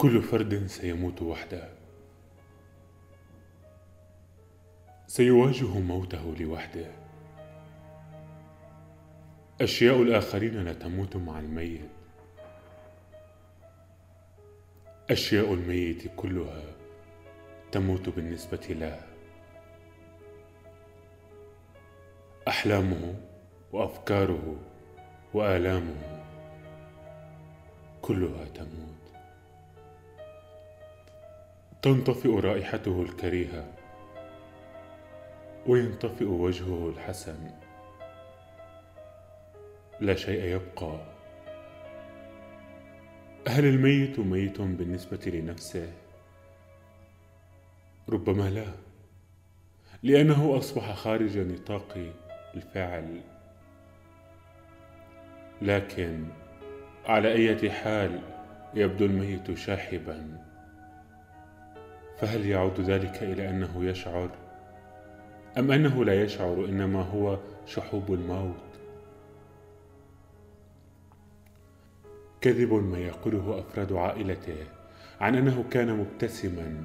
كل فرد سيموت وحده. سيواجه موته لوحده. أشياء الآخرين لا تموت مع الميت. أشياء الميت كلها تموت بالنسبة له. أحلامه وأفكاره وآلامه كلها تموت. تنطفئ رائحته الكريهة وينطفئ وجهه الحسن. لا شيء يبقى. هل الميت ميت بالنسبة لنفسه؟ ربما لا لأنه أصبح خارج نطاق الفعل. لكن على أي حال يبدو الميت شاحبا. فهل يعود ذلك إلى أنه يشعر؟ أم أنه لا يشعر إنما هو شحوب الموت؟ كذب ما يقوله أفراد عائلته عن أنه كان مبتسما.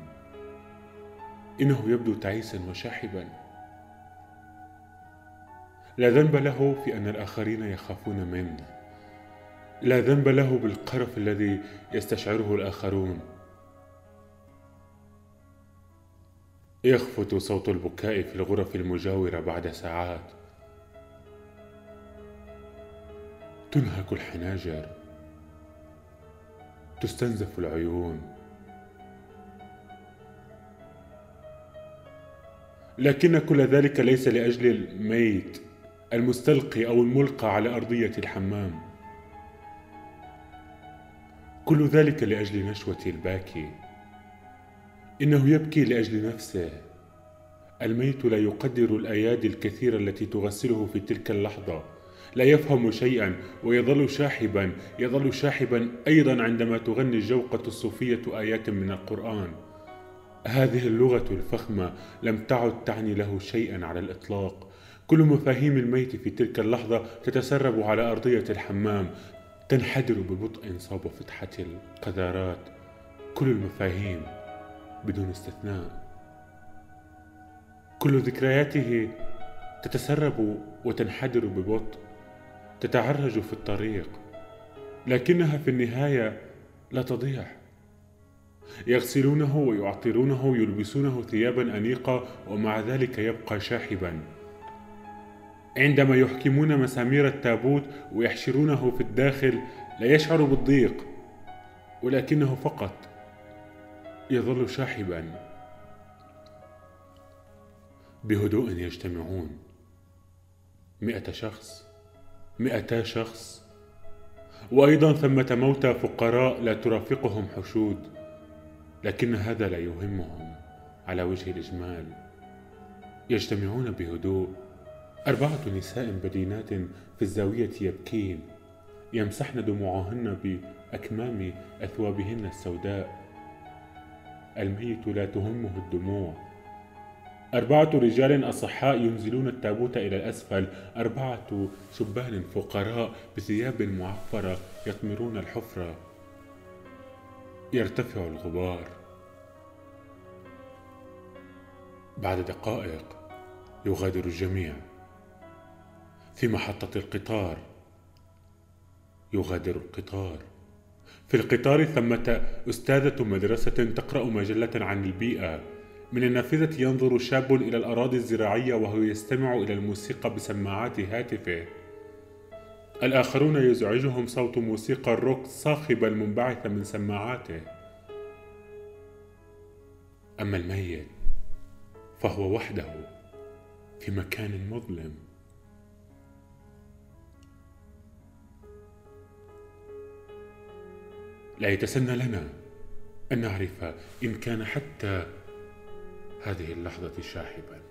إنه يبدو تعيسا وشاحبا. لا ذنب له في أن الآخرين يخافون منه. لا ذنب له بالقرف الذي يستشعره الآخرون. يخفت صوت البكاء في الغرف المجاورة بعد ساعات. تنهك الحناجر. تستنزف العيون. لكن كل ذلك ليس لأجل الميت المستلقي أو الملقى على أرضية الحمام. كل ذلك لأجل نشوة الباكي. إنه يبكي لأجل نفسه. الميت لا يقدر الأيادي الكثيرة التي تغسله في تلك اللحظة. لا يفهم شيئا ويظل شاحبا يظل شاحبا أيضا عندما تغني الجوقة الصوفية آيات من القرآن. هذه اللغة الفخمة لم تعد تعني له شيئا على الإطلاق. كل مفاهيم الميت في تلك اللحظة تتسرب على أرضية الحمام تنحدر ببطء صوب فتحة القذارات. كل المفاهيم بدون استثناء. كل ذكرياته تتسرب وتنحدر ببطء تتعرج في الطريق لكنها في النهاية لا تضيع. يغسلونه ويعطرونه يلبسونه ثيابا أنيقة ومع ذلك يبقى شاحبا. عندما يحكمون مسامير التابوت ويحشرونه في الداخل لا يشعر بالضيق ولكنه فقط. يظل شاحبا بهدوء يجتمعون. مئة شخص مئتا شخص. وأيضا ثمة موتى فقراء لا ترافقهم حشود لكن هذا لا يهمهم. على وجه الإجمال يجتمعون بهدوء. أربعة نساء بدينات في الزاوية يبكين يمسحن دموعهن بأكمام أثوابهن السوداء. الميت لا تهمه الدموع. أربعة رجال أصحاء ينزلون التابوت إلى الأسفل. أربعة شبان فقراء بثياب معفرة يطمرون الحفرة. يرتفع الغبار. بعد دقائق يغادر الجميع. في محطة القطار. يغادر القطار. في القطار ثمة أستاذة مدرسة تقرأ مجلة عن البيئة. من النافذة ينظر شاب إلى الأراضي الزراعية وهو يستمع إلى الموسيقى بسماعات هاتفه. الآخرون يزعجهم صوت موسيقى الروك صاخبة المنبعثة من سماعاته. أما الميت فهو وحده في مكان مظلم. لا يتسنى لنا أن نعرف إن كان حتى هذه اللحظة شاحبا